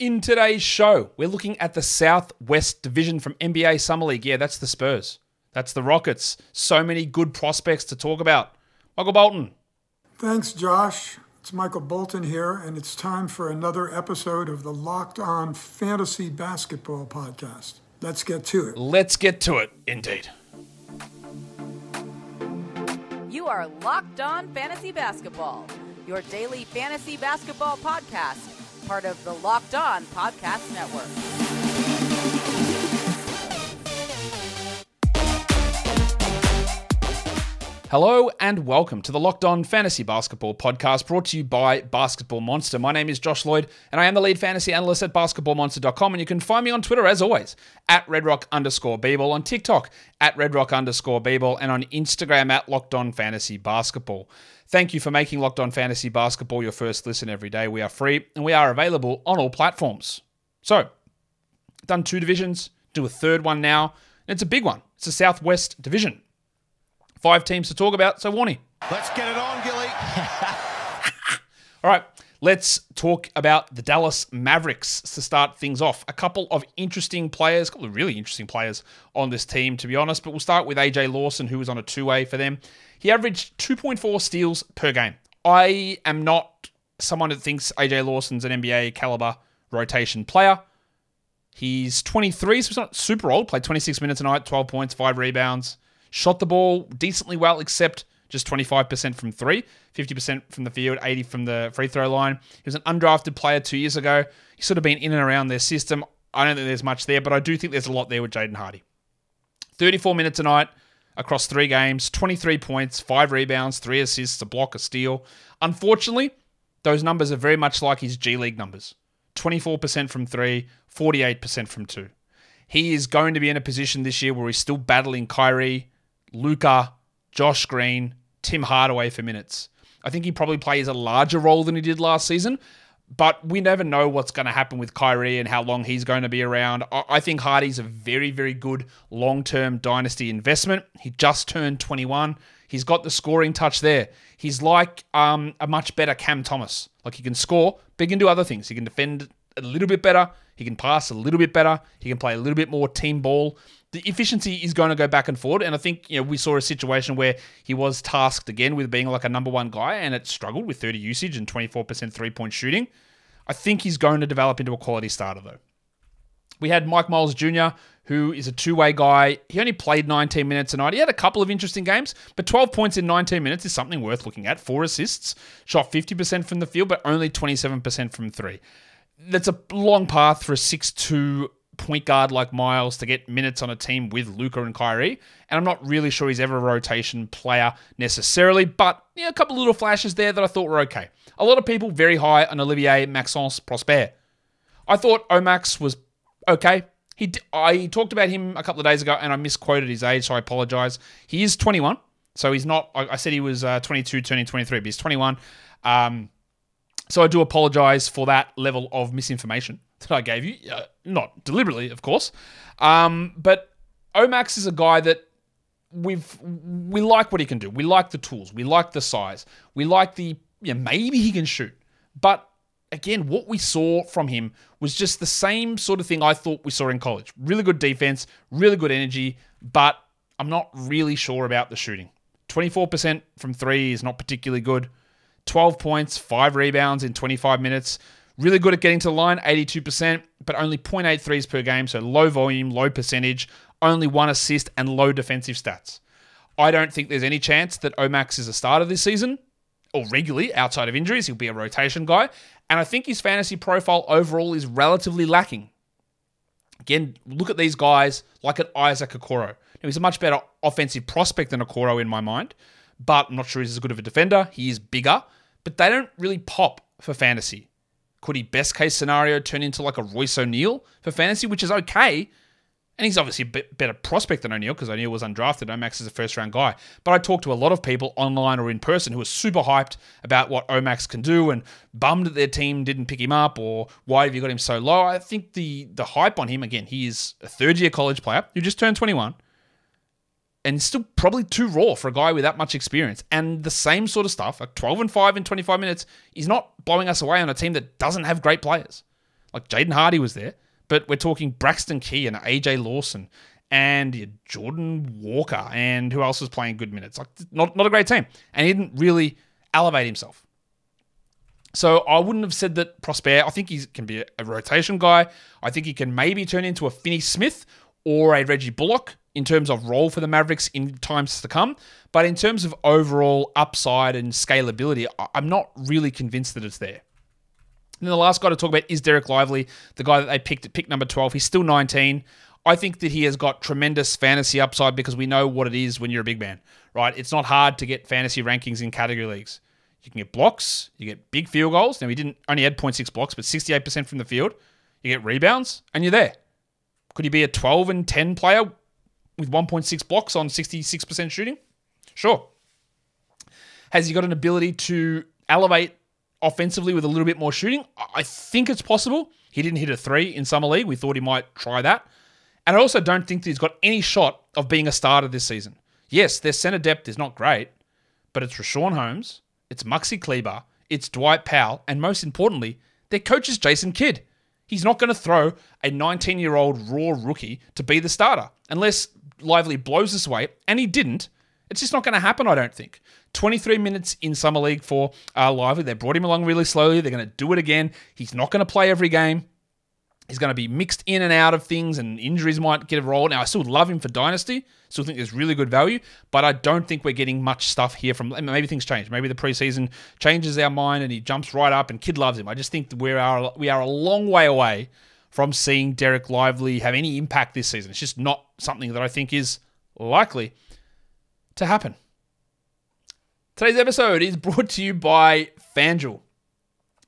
In today's show, we're looking at the Southwest Division from NBA Summer League. Yeah, that's the Spurs. That's the Rockets. So many good prospects to talk about. Michael Bolton. Thanks, Josh. It's Michael Bolton here, and it's time for another episode of the Locked On Fantasy Basketball Podcast. Let's get to it. Let's get to it, indeed. You are Locked On Fantasy Basketball, your daily fantasy basketball podcast part of the Locked On Podcast Network. Hello and welcome to the Locked On Fantasy Basketball podcast brought to you by Basketball Monster. My name is Josh Lloyd and I am the lead fantasy analyst at basketballmonster.com. And you can find me on Twitter as always at redrock underscore bball, on TikTok at redrock underscore bball, and on Instagram at Locked On Fantasy Basketball. Thank you for making Locked On Fantasy Basketball your first listen every day. We are free and we are available on all platforms. So, done two divisions, do a third one now. It's a big one. It's the Southwest Division. Five teams to talk about, so Warnie. Let's get it on, Gilly. All right, let's talk about the Dallas Mavericks to start things off. A couple of interesting players, a couple of really interesting players on this team, to be honest. But we'll start with AJ Lawson, who was on a two way for them. He averaged 2.4 steals per game. I am not someone that thinks AJ Lawson's an NBA caliber rotation player. He's 23, so he's not super old. Played 26 minutes a night, 12 points, 5 rebounds. Shot the ball decently well, except just 25% from three, 50% from the field, 80 from the free throw line. He was an undrafted player two years ago. He's sort of been in and around their system. I don't think there's much there, but I do think there's a lot there with Jaden Hardy. 34 minutes a night, across three games 23 points, five rebounds, three assists, a block, a steal. Unfortunately, those numbers are very much like his G League numbers 24% from three, 48% from two. He is going to be in a position this year where he's still battling Kyrie, Luka, Josh Green, Tim Hardaway for minutes. I think he probably plays a larger role than he did last season, but we never know what's going to happen with Kyrie and how long he's going to be around. I think Hardy's a very, very good long term dynasty investment. He just turned 21. He's got the scoring touch there. He's like um, a much better Cam Thomas. Like he can score, but he can do other things. He can defend a little bit better. He can pass a little bit better. He can play a little bit more team ball the efficiency is going to go back and forward. And I think you know we saw a situation where he was tasked again with being like a number one guy, and it struggled with 30 usage and 24% three point shooting. I think he's going to develop into a quality starter though. We had Mike Miles Jr., who is a two way guy. He only played 19 minutes tonight. He had a couple of interesting games, but 12 points in 19 minutes is something worth looking at. Four assists, shot 50% from the field, but only 27% from three. That's a long path for a 6'2 point guard like Miles to get minutes on a team with Luka and Kyrie. And I'm not really sure he's ever a rotation player necessarily, but yeah, a couple little flashes there that I thought were okay. A lot of people very high on Olivier Maxence Prosper. I thought Omax was okay. He, I talked about him a couple of days ago and I misquoted his age, so I apologize. He is 21, so he's not. I, said he was uh, 22, turning 23, but he's 21. Um, so I do apologize for that level of misinformation that I gave you. Uh, not deliberately, of course. Um, but Omax is a guy that we've we like what he can do. We like the tools. We like the size. We like the maybe he can shoot. But again, what we saw from him was just the same sort of thing I thought we saw in college. Really good defense, really good energy, but I'm not really sure about the shooting. 24% from 3 is not particularly good. 12 points, 5 rebounds in 25 minutes. Really good at getting to the line, 82%, but only 0.8 threes per game, so low volume, low percentage, only one assist, and low defensive stats. I don't think there's any chance that Omax is a starter this season, or regularly outside of injuries. He'll be a rotation guy. And I think his fantasy profile overall is relatively lacking. Again, look at these guys like an Isaac Okoro. Now, he's a much better offensive prospect than Okoro in my mind, but I'm not sure he's as good of a defender. He is bigger, but they don't really pop for fantasy. Could he best case scenario turn into like a Royce O'Neale for fantasy, which is okay? And he's obviously a bit better prospect than O'Neale because O'Neale was undrafted. Omax is a first round guy. But I talked to a lot of people online or in person who are super hyped about what Omax can do and bummed that their team didn't pick him up or why have you got him so low. I think the the hype on him, again, he is a third year college player who just turned 21 and still probably too raw for a guy with that much experience. And the same sort of stuff, like 12 and 5 in 25 minutes, is not blowing us away on a team that doesn't have great players. Like Jaden Hardy was there, but we're talking Braxton Key and AJ Lawson and Jordan Walker and who else was playing good minutes. Like not not a great team, and he didn't really elevate himself. So I wouldn't have said that Prosper. I think he can be a rotation guy. I think he can maybe turn into a Finney Smith or a Reggie Bullock in terms of role for the Mavericks in times to come. But in terms of overall upside and scalability, I'm not really convinced that it's there. And then the last guy to talk about is Dereck Lively, the guy that they picked at pick number 12. He's still 19. I think that he has got tremendous fantasy upside because we know what it is when you're a big man, right? It's not hard to get fantasy rankings in category leagues. You can get blocks, you get big field goals. Now, he didn't only had 0.6 blocks, but 68% from the field. You get rebounds, and you're there. Could he be a 12 and 10 player with 1.6 blocks on 66% shooting? Sure. Has he got an ability to elevate offensively with a little bit more shooting? I think it's possible. He didn't hit a three in Summer League. We thought he might try that. And I also don't think that he's got any shot of being a starter this season. Yes, their center depth is not great, but it's Richaun Holmes, it's Maxi Kleber, it's Dwight Powell, and most importantly, their coach is Jason Kidd. He's not going to throw a 19 year old raw rookie to be the starter unless Lively blows this away, and he didn't. It's just not going to happen, I don't think. 23 minutes in Summer League for uh, Lively. They brought him along really slowly. They're going to do it again. He's not going to play every game. He's going to be mixed in and out of things, and injuries might get a role. Now, I still love him for Dynasty. Still think there's really good value, but I don't think we're getting much stuff here from. Maybe things change. Maybe the preseason changes our mind, and he jumps right up, and Kidd loves him. I just think we are we are a long way away from seeing Dereck Lively have any impact this season. It's just not something that I think is likely to happen. Today's episode is brought to you by FanDuel.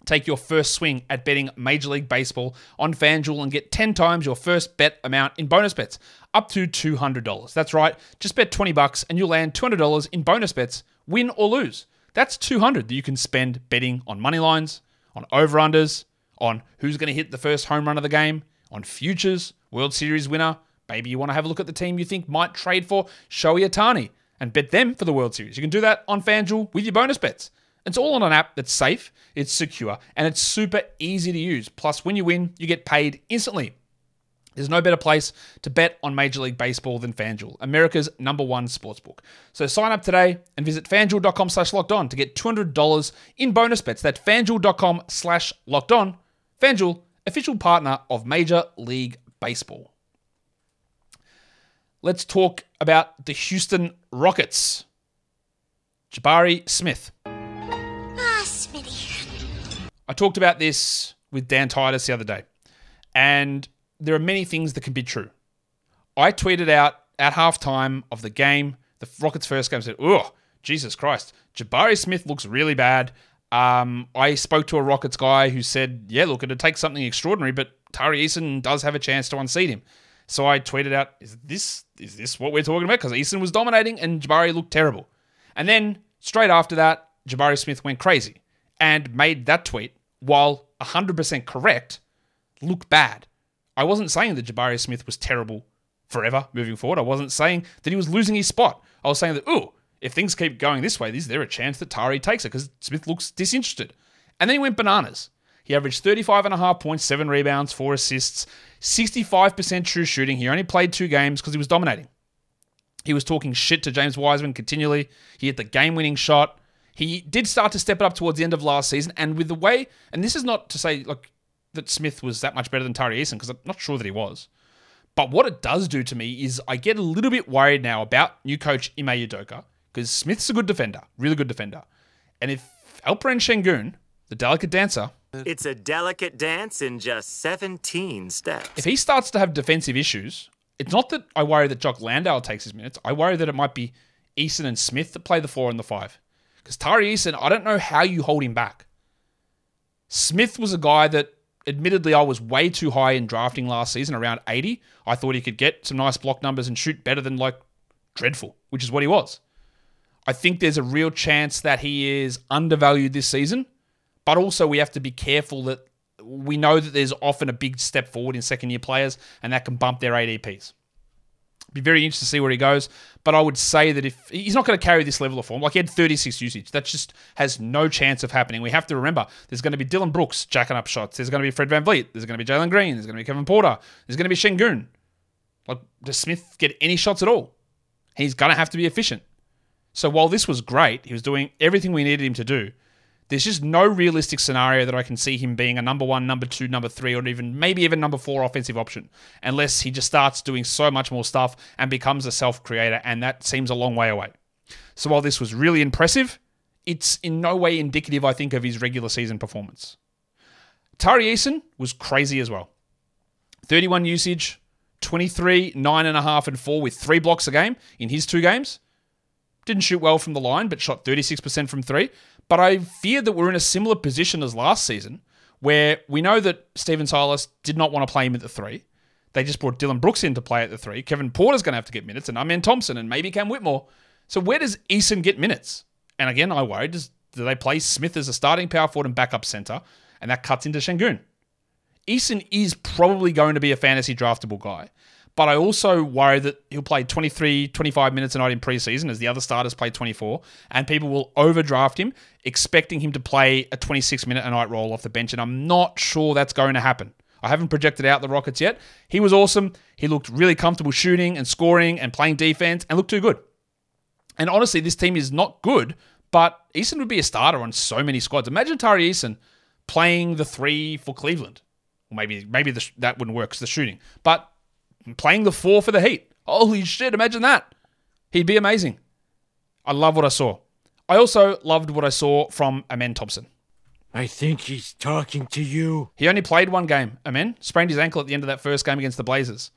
Take your first swing at betting Major League Baseball on FanDuel and get 10 times your first bet amount in bonus bets, up to $200. That's right, just bet 20 bucks and you'll land $200 in bonus bets, win or lose. That's 200 that you can spend betting on money lines, on over-unders, on who's going to hit the first home run of the game, on futures, World Series winner. Maybe you want to have a look at the team you think might trade for Shohei Ohtani and bet them for the World Series. You can do that on FanDuel with your bonus bets. It's all on an app that's safe, it's secure, and it's super easy to use. Plus, when you win, you get paid instantly. There's no better place to bet on Major League Baseball than FanDuel, America's number one sportsbook. So sign up today and visit fanduel.com slash locked on to get $200 in bonus bets. That's fanduel.com slash locked on. FanDuel, official partner of Major League Baseball. Let's talk about the Houston Rockets. Jabari Smith. I talked about this with Dan Titus the other day, and there are many things that can be true. I tweeted out at halftime of the game, the Rockets' first game, said, "Oh, Jesus Christ, Jabari Smith looks really bad." Um, I spoke to a Rockets guy who said, "Yeah, look, it'd take something extraordinary, but Tari Eason does have a chance to unseat him." So I tweeted out, "Is this is this what we're talking about?" Because Eason was dominating and Jabari looked terrible. And then straight after that, Jabari Smith went crazy and made that tweet while 100% correct, look bad. I wasn't saying that Jabari Smith was terrible forever moving forward. I wasn't saying that he was losing his spot. I was saying that, ooh, if things keep going this way, is there a chance that Tari takes it because Smith looks disinterested. And then he went bananas. He averaged 35.5 points, 7 rebounds, 4 assists, 65% true shooting. He only played two games because he was dominating. He was talking shit to James Wiseman continually. He hit the game winning shot. He did start to step it up towards the end of last season, and with the way, and this is not to say like that Smith was that much better than Tari Eason because I'm not sure that he was. But what it does do to me is I get a little bit worried now about new coach Ime Udoka because Smith's a good defender, really good defender, and if Alperen Sengun, the delicate dancer, it's a delicate dance in just 17 steps. If he starts to have defensive issues, it's not that I worry that Jock Landale takes his minutes. I worry that it might be Eason and Smith that play the four and the five. Because Tari Eason, I don't know how you hold him back. Smith was a guy that, admittedly, I was way too high in drafting last season, around 80. I thought he could get some nice block numbers and shoot better than like dreadful, which is what he was. I think there's a real chance that he is undervalued this season, but also we have to be careful that we know that there's often a big step forward in second year players and that can bump their ADPs. Be very interested to see where he goes. But I would say that if he's not going to carry this level of form, like he had 36 usage, that just has no chance of happening. We have to remember there's going to be Dillon Brooks jacking up shots. There's going to be Fred VanVleet. There's going to be Jalen Green. There's going to be Kevin Porter. There's going to be Sengun. Like, does Smith get any shots at all? He's going to have to be efficient. So while this was great, he was doing everything we needed him to do. There's just no realistic scenario that I can see him being a number one, number two, number three, or even maybe even number four offensive option, unless he just starts doing so much more stuff and becomes a self creator, and that seems a long way away. So while this was really impressive, it's in no way indicative, I think, of his regular season performance. Tari Eason was crazy as well. 31 usage, 23, 9.5, and 4 with three blocks a game in his two games. Didn't shoot well from the line, but shot 36% from three. But I fear that we're in a similar position as last season, where we know that Stephen Silas did not want to play him at the three. They just brought Dillon Brooks in to play at the three. Kevin Porter's going to have to get minutes, and Amen Thompson, and maybe Cam Whitmore. So where does Eason get minutes? And again, I worry, does, do they play Smith as a starting power forward and backup center, and that cuts into Sengun? Eason is probably going to be a fantasy draftable guy. But I also worry that he'll play 23, 25 minutes a night in preseason as the other starters play 24, and people will overdraft him, expecting him to play a 26 minute a night role off the bench. And I'm not sure that's going to happen. I haven't projected out the Rockets yet. He was awesome. He looked really comfortable shooting and scoring and playing defense and looked too good. And honestly, this team is not good, but Eason would be a starter on so many squads. Imagine Tari Eason playing the three for Cleveland. Well, maybe maybe the, that wouldn't work because the shooting. But playing the four for the Heat. Holy shit, imagine that. He'd be amazing. I love what I saw. I also loved what I saw from Amen Thompson. I think he's talking to you. He only played one game, Amen. Sprained his ankle at the end of that first game against the Blazers.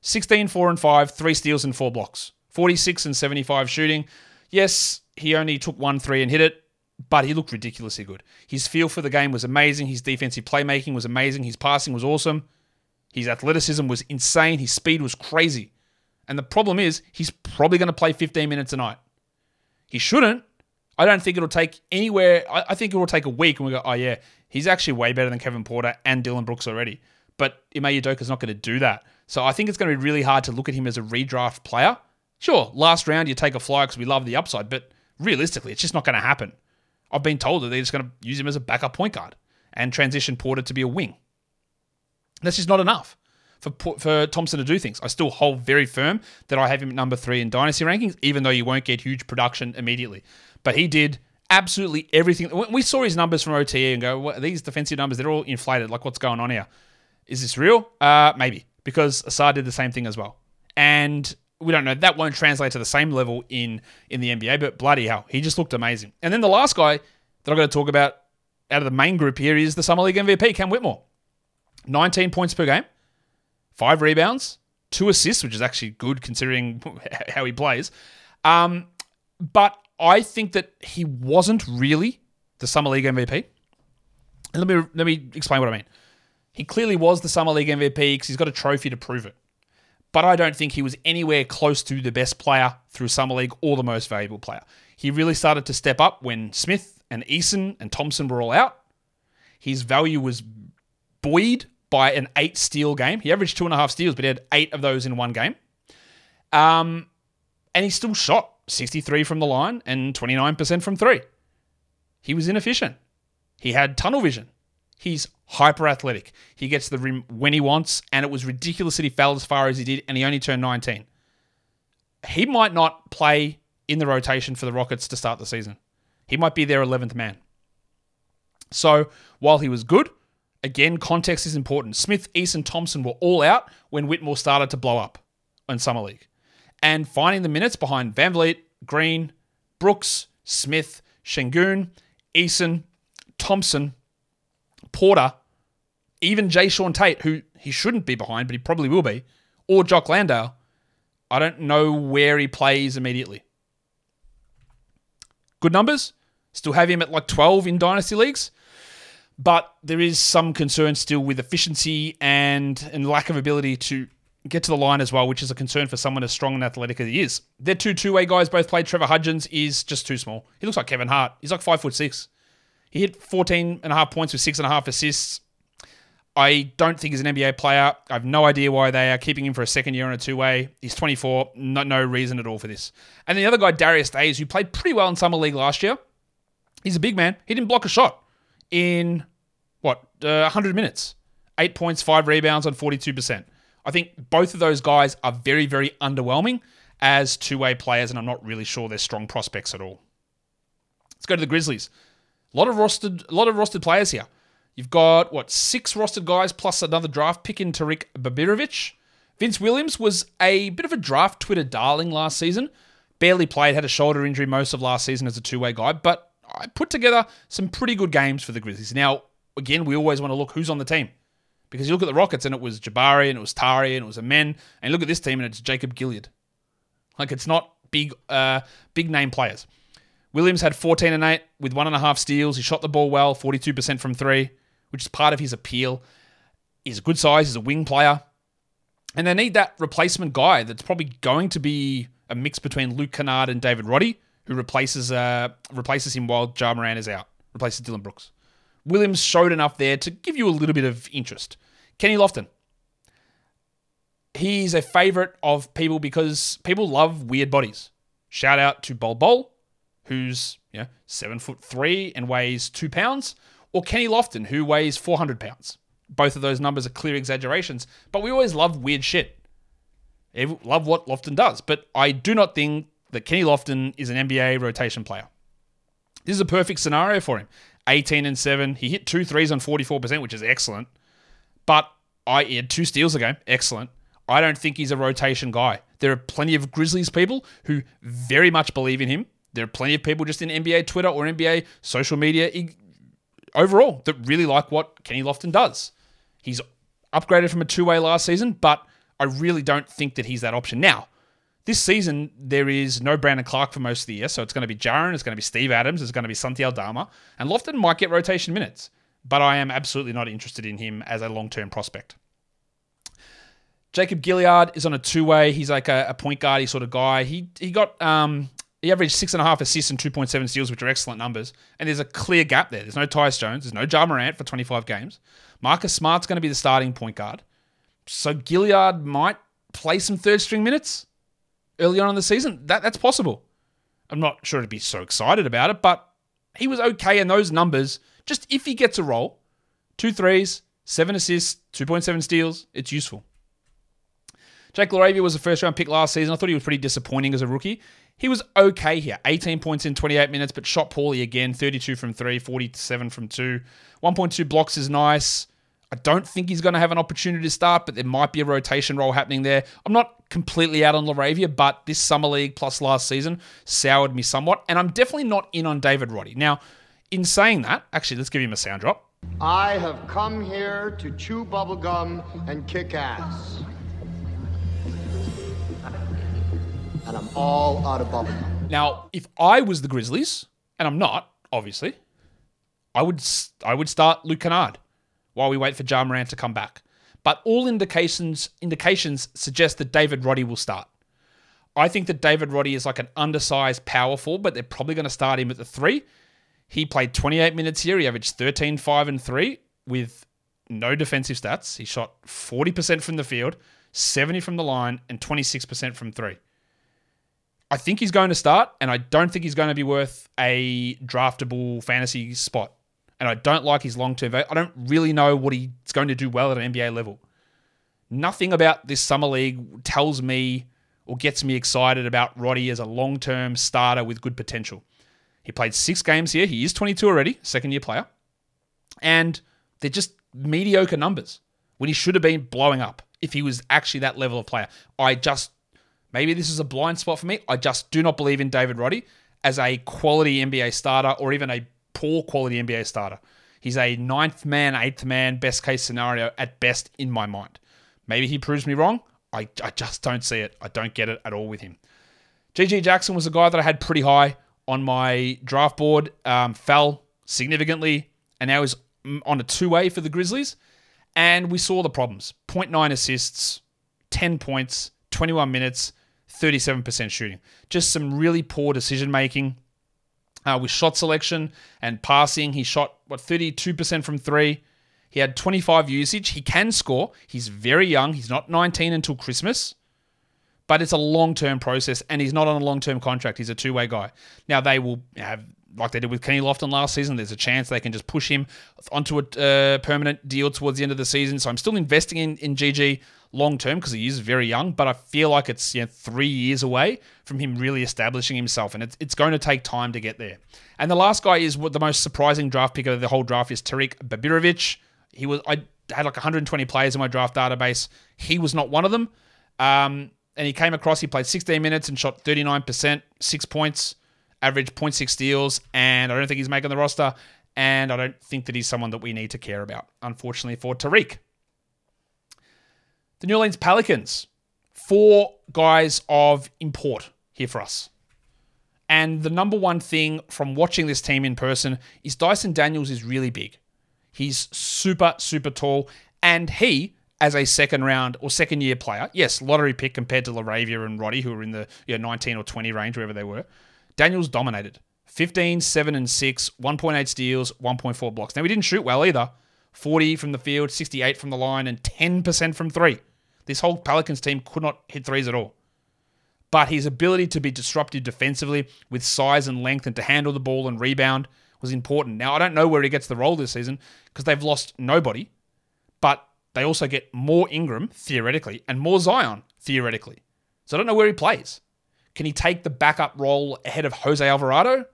16, 4 and 5, 3 steals and 4 blocks. 46 and 75 shooting. Yes, he only took one three and hit it, but he looked ridiculously good. His feel for the game was amazing. His defensive playmaking was amazing. His passing was awesome. His athleticism was insane. His speed was crazy. And the problem is, he's probably going to play 15 minutes a night. He shouldn't. I don't think it'll take anywhere. I, think it will take a week and we go, oh, yeah, he's actually way better than Kevin Porter and Dillon Brooks already. But Ime Udoka's not going to do that. So I think it's going to be really hard to look at him as a redraft player. Sure, last round you take a flyer because we love the upside, but realistically, it's just not going to happen. I've been told that they're just going to use him as a backup point guard and transition Porter to be a wing. That's just not enough for for Thompson to do things. I still hold very firm that I have him at number three in dynasty rankings, even though you won't get huge production immediately. But he did absolutely everything. We saw his numbers from OTE and go, well, these defensive numbers, they're all inflated. Like, what's going on here? Is this real? Uh, maybe, because Ausar did the same thing as well. And we don't know. That won't translate to the same level in, in the NBA, but bloody hell, he just looked amazing. And then the last guy that I'm going to talk about out of the main group here is the Summer League MVP, Cam Whitmore. 19 points per game, five rebounds, two assists, which is actually good considering how he plays. Um, but I think that he wasn't really the Summer League MVP. And let me let me explain what I mean. He clearly was the Summer League MVP because he's got a trophy to prove it. But I don't think he was anywhere close to the best player through Summer League or the most valuable player. He really started to step up when Smith and Eason and Thompson were all out. His value was buoyed by an eight steal game. He averaged two and a half steals, but he had eight of those in one game. Um, and he still shot 63 from the line and 29% from three. He was inefficient. He had tunnel vision. He's hyper athletic. He gets the rim when he wants, and it was ridiculous that he fell as far as he did, and he only turned 19. He might not play in the rotation for the Rockets to start the season. He might be their 11th man. So while he was good, Again, context is important. Smith, Eason, Thompson were all out when Whitmore started to blow up in Summer League. And finding the minutes behind Van VanVleet, Green, Brooks, Smith, Sengun, Eason, Thompson, Porter, even Jae'Sean Tate, who he shouldn't be behind, but he probably will be, or Jock Landale, I don't know where he plays immediately. Good numbers. Still have him at like 12 in dynasty leagues. But there is some concern still with efficiency and, and lack of ability to get to the line as well, which is a concern for someone as strong and athletic as he is. They're two two way guys, both played. Trevor Hudgins is just too small. He looks like Kevin Hart. He's like five foot six. He hit 14 and a half points with six and a half assists. I don't think he's an NBA player. I have no idea why they are keeping him for a second year on a two way. He's 24. No, no reason at all for this. And the other guy, Darius Days, who played pretty well in Summer League last year. He's a big man. He didn't block a shot in, what, uh, 100 minutes. Eight points, five rebounds on 42%. I think both of those guys are very, very underwhelming as two way players, and I'm not really sure they're strong prospects at all. Let's go to the Grizzlies. A lot of rostered, a lot of rostered players here. You've got what six rostered guys plus another draft pick in Tarik Biberovic. Vince Williams was a bit of a draft Twitter darling last season. Barely played, had a shoulder injury most of last season as a two way guy, but I put together some pretty good games for the Grizzlies. Now, again, we always want to look who's on the team. Because you look at the Rockets and it was Jabari and it was Tari and it was Amen, and look at this team and it's Jacob Gilyard. Like it's not big uh, big name players. Williams had 14 and 8 with one and a half steals. He shot the ball well, 42% from three which is part of his appeal. He's a good size, he's a wing player. And they need that replacement guy that's probably going to be a mix between Luke Kennard and David Roddy, who replaces uh, replaces him while Ja Morant is out, replaces Dillon Brooks. Williams showed enough there to give you a little bit of interest. Kenny Lofton. He's a favorite of people because people love weird bodies. Shout out to Bol Bol, who's know, seven foot three and weighs two pounds, or Kenny Lofton, who weighs 400 pounds. Both of those numbers are clear exaggerations, but we always love weird shit. love what Lofton does, but I do not think that Kenny Lofton is an NBA rotation player. This is a perfect scenario for him. 18 and 7. He hit two threes on 44%, which is excellent. But I he had two steals a game. Excellent. I don't think he's a rotation guy. There are plenty of Grizzlies people who very much believe in him. There are plenty of people just in NBA Twitter or NBA social media overall that really like what Kenny Lofton does. He's upgraded from a two way last season, but I really don't think that he's that option. Now, this season, there is no Brandon Clarke for most of the year, so it's going to be Jaren, it's going to be Steve Adams, it's going to be Santi Aldama, and Lofton might get rotation minutes, but I am absolutely not interested in him as a long term prospect. Jacob Gilyard is on a two way. He's like a, a point guardy sort of guy. He he got um, he averaged six and a half assists and 2.7 steals, which are excellent numbers. And there's a clear gap there. There's no Tyus Jones. There's no Ja Morant for 25 games. Marcus Smart's going to be the starting point guard. So Gilyard might play some third string minutes early on in the season. That That's possible. I'm not sure to be so excited about it, but he was okay in those numbers. Just if he gets a role, two threes, seven assists, 2.7 steals, it's useful. Jake LaRavia was a first round pick last season. I thought he was pretty disappointing as a rookie. He was okay here. 18 points in 28 minutes, but shot poorly again. 32 from 3, 47 from 2. 1.2 blocks is nice. I don't think he's going to have an opportunity to start, but there might be a rotation role happening there. I'm not completely out on LaRavia, but this summer league plus last season soured me somewhat, and I'm definitely not in on David Roddy. Now, in saying that, actually, let's give him a sound drop. I have come here to chew bubblegum and kick ass. and I'm all out of bubble Now, if I was the Grizzlies, and I'm not, obviously, I would I would start Luke Kennard while we wait for Ja Morant to come back. But all indications indications suggest that David Roddy will start. I think that David Roddy is like an undersized power forward, but they're probably going to start him at the three. He played 28 minutes here. He averaged 13, 5, and 3 with no defensive stats. He shot 40% from the field, 70 from the line, and 26% from three. I think he's going to start, and I don't think he's going to be worth a draftable fantasy spot. And I don't like his long term. I don't really know what he's going to do well at an NBA level. Nothing about this summer league tells me or gets me excited about Roddy as a long term starter with good potential. He played six games here. He is 22 already, second year player. And they're just mediocre numbers when he should have been blowing up if he was actually that level of player. I just Maybe this is a blind spot for me. I just do not believe in David Roddy as a quality NBA starter or even a poor quality NBA starter. He's a ninth man, eighth man, best case scenario at best in my mind. Maybe he proves me wrong. I, I just don't see it. I don't get it at all with him. GG Jackson was a guy that I had pretty high on my draft board, um, fell significantly, and now is on a two way for the Grizzlies. And we saw the problems 0.9 assists, 10 points, 21 minutes, 37% shooting. Just some really poor decision making uh, with shot selection and passing. He shot, what, 32% from three. He had 25 usage. He can score. He's very young. He's not 19 until Christmas, but it's a long term process, and he's not on a long term contract. He's a two way guy. Now, they will have, like they did with Kenny Lofton last season, there's a chance they can just push him onto a uh, permanent deal towards the end of the season. So I'm still investing in, in GG long term because he is very young, but I feel like it's you know, three years away from him really establishing himself, and it's, it's going to take time to get there. And the last guy is what the most surprising draft pick of the whole draft is Tarik Biberovic. He was I had like 120 players in my draft database. He was not one of them. Um, and he came across, he played 16 minutes and shot 39%, six points, average 0.6 steals, and I don't think he's making the roster. And I don't think that he's someone that we need to care about, unfortunately, for Tarik. The New Orleans Pelicans, four guys of import here for us. And the number one thing from watching this team in person is Dyson Daniels is really big. He's super, super tall. And he, as a second round or second year player, yes, lottery pick compared to LaRavia and Roddy, who were in the you know, 19 or 20 range, wherever they were, Daniels dominated. 15, 7, and 6, 1.8 steals, 1.4 blocks. Now, he didn't shoot well either. 40 from the field, 68 from the line, and 10% from three. This whole Pelicans team could not hit threes at all. But his ability to be disruptive defensively with size and length and to handle the ball and rebound was important. Now, I don't know where he gets the role this season because they've lost nobody, but they also get more Ingram, theoretically, and more Zion, theoretically. So I don't know where he plays. Can he take the backup role ahead of Jose Alvarado?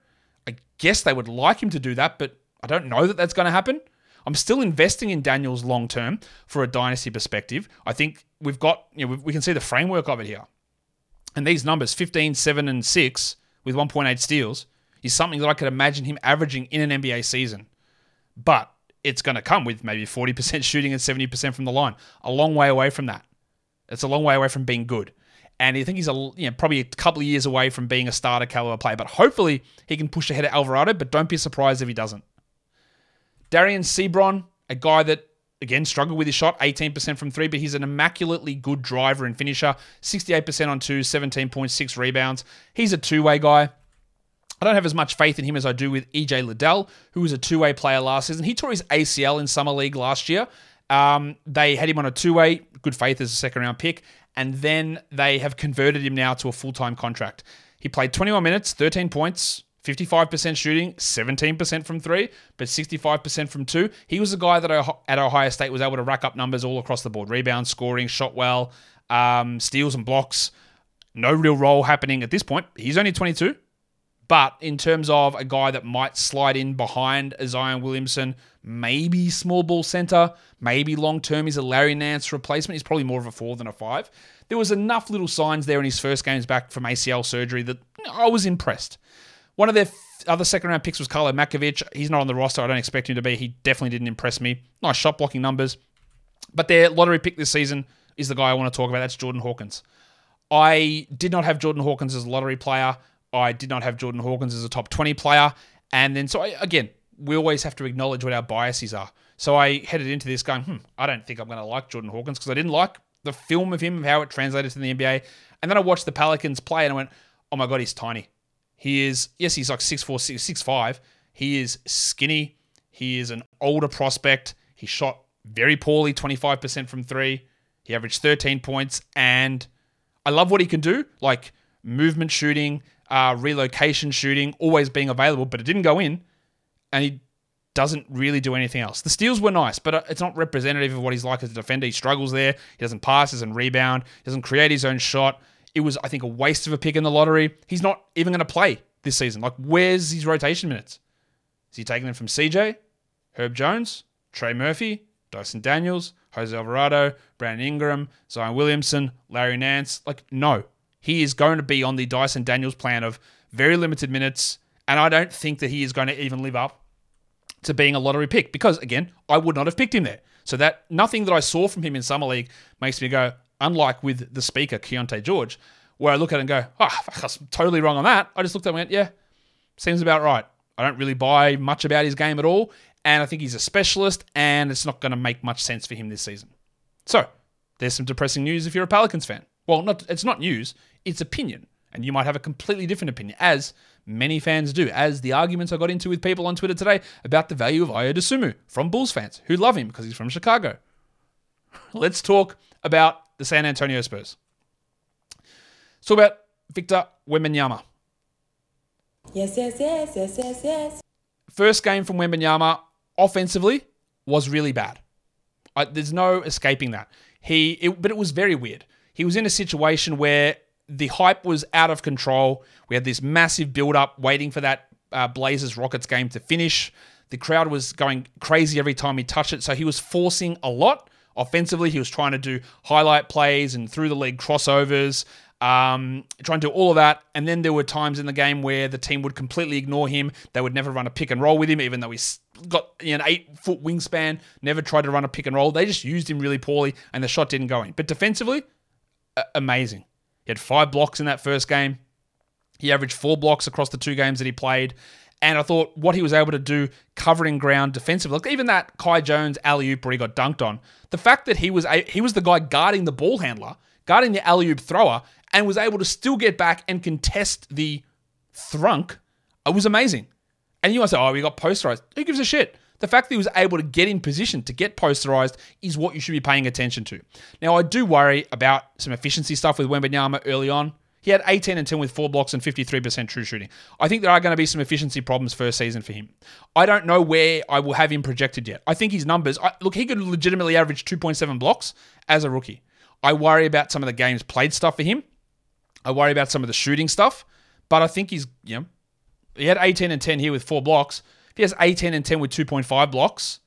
I guess they would like him to do that, but I don't know that that's going to happen. I'm still investing in Daniels long term for a dynasty perspective. I think we've got, you know, we can see the framework of it here. And these numbers, 15, 7, and 6 with 1.8 steals, is something that I could imagine him averaging in an NBA season. But it's going to come with maybe 40% shooting and 70% from the line. A long way away from that. It's a long way away from being good. And I think he's a you know, probably a couple of years away from being a starter caliber player. But hopefully he can push ahead of Alvarado, but don't be surprised if he doesn't. Dereon Seabron, a guy that again struggled with his shot, 18% from three, but he's an immaculately good driver and finisher. 68% on two, 17.6 rebounds. He's a two-way guy. I don't have as much faith in him as I do with EJ Liddell, who was a two-way player last season. He tore his ACL in summer league last year. Um, they had him on a two-way, good faith as a second-round pick, and then they have converted him now to a full-time contract. He played 21 minutes, 13 points, 55% shooting, 17% from three, but 65% from two. He was a guy that at Ohio State was able to rack up numbers all across the board rebounds, scoring, shot well, um, steals, and blocks. No real role happening at this point. He's only 22. But in terms of a guy that might slide in behind Zion Williamson, maybe small ball center, maybe long term he's a Larry Nance replacement. He's probably more of a four than a five. There was enough little signs there in his first games back from ACL surgery that I was impressed. One of their other second round picks was Karlo Matkovic. He's not on the roster. I don't expect him to be. He definitely didn't impress me. Nice shot blocking numbers. But their lottery pick this season is the guy I want to talk about. That's Jordan Hawkins. I did not have Jordan Hawkins as a lottery player. I did not have Jordan Hawkins as a top 20 player. And then, so I, again, we always have to acknowledge what our biases are. So I headed into this going, hmm, I don't think I'm going to like Jordan Hawkins because I didn't like the film of him, how it translated to the NBA. And then I watched the Pelicans play and I went, oh my God, he's tiny. He is, yes, he's like 6'4, 6'5. He is skinny. He is an older prospect. He shot very poorly, 25% from three. He averaged 13 points. And I love what he can do, like movement shooting, uh, relocation shooting, always being available, but it didn't go in. And he doesn't really do anything else. The steals were nice, but uh, it's not representative of what he's like as a defender. He struggles there. He doesn't pass, doesn't rebound, he doesn't create his own shot. It was, I think, a waste of a pick in the lottery. He's not even going to play this season. Like, where's his rotation minutes? Is he taking them from CJ, Herb Jones, Trey Murphy, Dyson Daniels, Jose Alvarado, Brandon Ingram, Zion Williamson, Larry Nance? Like, no. He is going to be on the Dyson Daniels plan of very limited minutes, and I don't think that he is going to even live up to being a lottery pick because, again, I would not have picked him there. So that nothing that I saw from him in summer league makes me go, unlike with the speaker, Keyonte George, where I look at it and go, oh, I was totally wrong on that. I just looked at it and went, yeah, seems about right. I don't really buy much about his game at all. And I think he's a specialist, and it's not going to make much sense for him this season. So, there's some depressing news if you're a Pelicans fan. Well, not it's not news, it's opinion. And you might have a completely different opinion, as many fans do, as the arguments I got into with people on Twitter today about the value of Ayo Dosunmu from Bulls fans who love him because he's from Chicago. Let's talk about the San Antonio Spurs. Let's talk about Victor Wembanyama. Yes, yes, yes, yes, yes, yes. First game from Wembanyama offensively was really bad. I, there's no escaping that. He, it, but it was very weird. He was in a situation where the hype was out of control. We had this massive build up waiting for that uh, Blazers Rockets game to finish. The crowd was going crazy every time he touched it, so he was forcing a lot offensively. He was trying to do highlight plays and through the league crossovers, um, trying to do all of that. And then there were times in the game where the team would completely ignore him. They would never run a pick and roll with him, even though he's got an eight foot wingspan. Never tried to run a pick and roll. They just used him really poorly, and the shot didn't go in. But defensively, amazing. He had five blocks in that first game. He averaged four blocks across the two games that he played. And I thought what he was able to do covering ground defensively, like even that Kai Jones alley oop where he got dunked on, the fact that he was a, he was the guy guarding the ball handler, guarding the alley oop thrower, and was able to still get back and contest the thrunk, it was amazing. And you might say, oh, we got posterized. Who gives a shit? The fact that he was able to get in position to get posterized is what you should be paying attention to. Now, I do worry about some efficiency stuff with Wembanyama early on. He had 18 and 10 with four blocks and 53% true shooting. I think there are going to be some efficiency problems first season for him. I don't know where I will have him projected yet. I think his numbers, I, look, he could legitimately average 2.7 blocks as a rookie. I worry about some of the games played stuff for him. I worry about some of the shooting stuff, but I think he's, you know, he had 18 and 10 here with four blocks. If he has 18 and 10 with 2.5 blocks,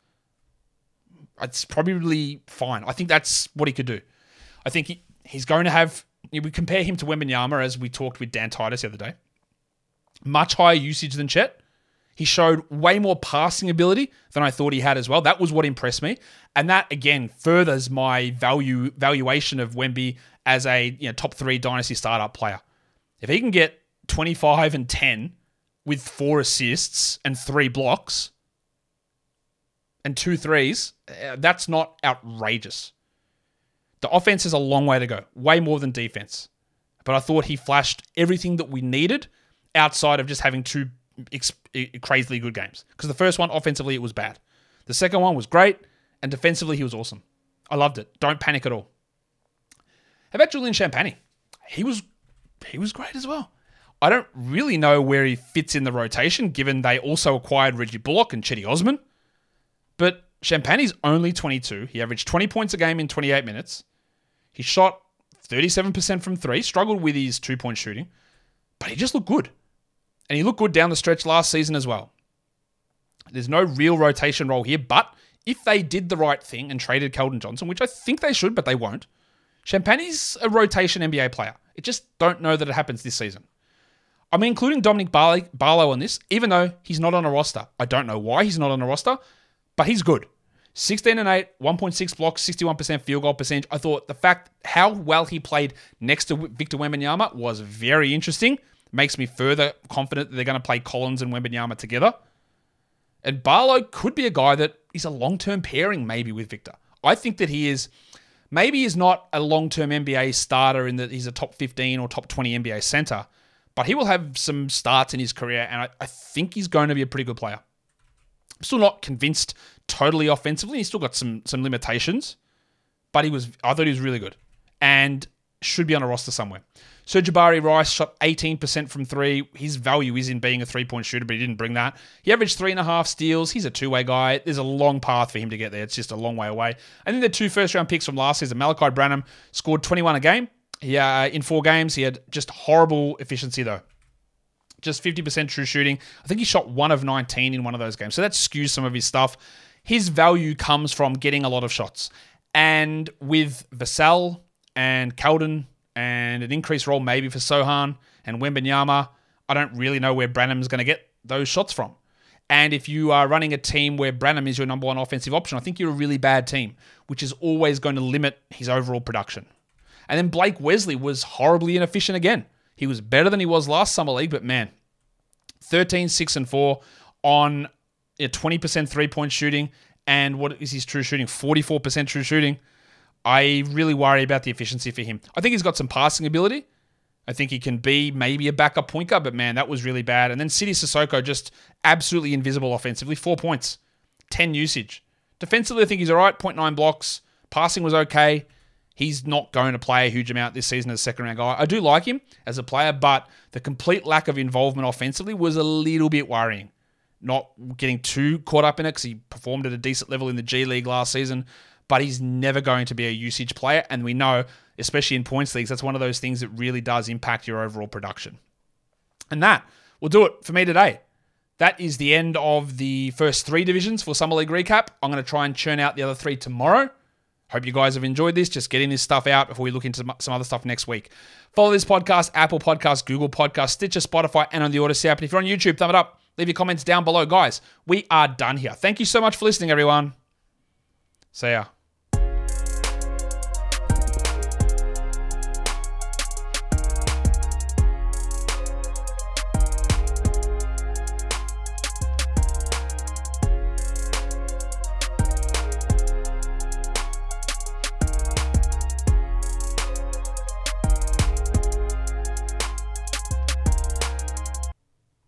it's probably fine. I think that's what he could do. I think he, he's going to have we compare him to Wembanyama as we talked with Dan Titus the other day. Much higher usage than Chet. He showed way more passing ability than I thought he had as well. That was what impressed me, and that again furthers my value valuation of Wemby as a you know, top three dynasty startup player. If he can get 25 and 10 with four assists and three blocks and two threes, uh, that's not outrageous. The offense has a long way to go, way more than defense. But I thought he flashed everything that we needed outside of just having two ex- crazily good games. Because the first one, offensively, it was bad. The second one was great, and defensively, he was awesome. I loved it. Don't panic at all. How about Julian Champagnie? He was he was great as well. I don't really know where he fits in the rotation, given they also acquired Reggie Bullock and Cedi Osman. But Champagnie's only 22. He averaged 20 points a game in 28 minutes. He shot 37% from three, struggled with his two point shooting, but he just looked good. And he looked good down the stretch last season as well. There's no real rotation role here, but if they did the right thing and traded Keldon Johnson, which I think they should, but they won't, Champagnie's a rotation NBA player. I just don't know that it happens this season. I'm including Dominic Barlow on this, even though he's not on a roster. I don't know why he's not on a roster, but he's good. 16 and 8, 1.6 blocks, 61% field goal percentage. I thought the fact how well he played next to Victor Wembanyama was very interesting. Makes me further confident that they're going to play Collins and Wembanyama together. And Barlow could be a guy that is a long term pairing, maybe with Victor. I think that he is, maybe he's not a long term NBA starter in that he's a top 15 or top 20 NBA center, but he will have some starts in his career, and I, I think he's going to be a pretty good player. I'm still not convinced totally offensively. He's still got some some limitations, but he was I thought he was really good and should be on a roster somewhere. So Jabari Rice shot 18% from three. His value is in being a three point shooter, but he didn't bring that. He averaged three and a half steals. He's a two way guy. There's a long path for him to get there. It's just a long way away. And then the two first round picks from last season, Malachi Branham scored 21 a game. Yeah, uh, in four games, he had just horrible efficiency though just 50% true shooting. I think he shot one of 19 in one of those games. So that skews some of his stuff. His value comes from getting a lot of shots. And with Vassell and Keldon and an increased role maybe for Sochan and Wembanyama, I don't really know where Branham's going to get those shots from. And if you are running a team where Branham is your number one offensive option, I think you're a really bad team, which is always going to limit his overall production. And then Blake Wesley was horribly inefficient again. He was better than he was last summer league, but man, 13, 6, and 4 on a 20% three point shooting. And what is his true shooting? 44% true shooting. I really worry about the efficiency for him. I think he's got some passing ability. I think he can be maybe a backup point guard, but man, that was really bad. And then Sidy Cissoko just absolutely invisible offensively. Four points, 10 usage. Defensively, I think he's all right. 0.9 blocks. Passing was okay. He's not going to play a huge amount this season as a second round guy. I do like him as a player, but the complete lack of involvement offensively was a little bit worrying. Not getting too caught up in it because he performed at a decent level in the G League last season, but he's never going to be a usage player. And we know, especially in points leagues, that's one of those things that really does impact your overall production. And that will do it for me today. That is the end of the first three divisions for Summer League recap. I'm going to try and churn out the other three tomorrow. Hope you guys have enjoyed this. Just getting this stuff out before we look into some other stuff next week. Follow this podcast, Apple Podcast, Google Podcast, Stitcher, Spotify, and on the Odyssey app. And if you're on YouTube, thumb it up. Leave your comments down below. Guys, we are done here. Thank you so much for listening, everyone. See ya.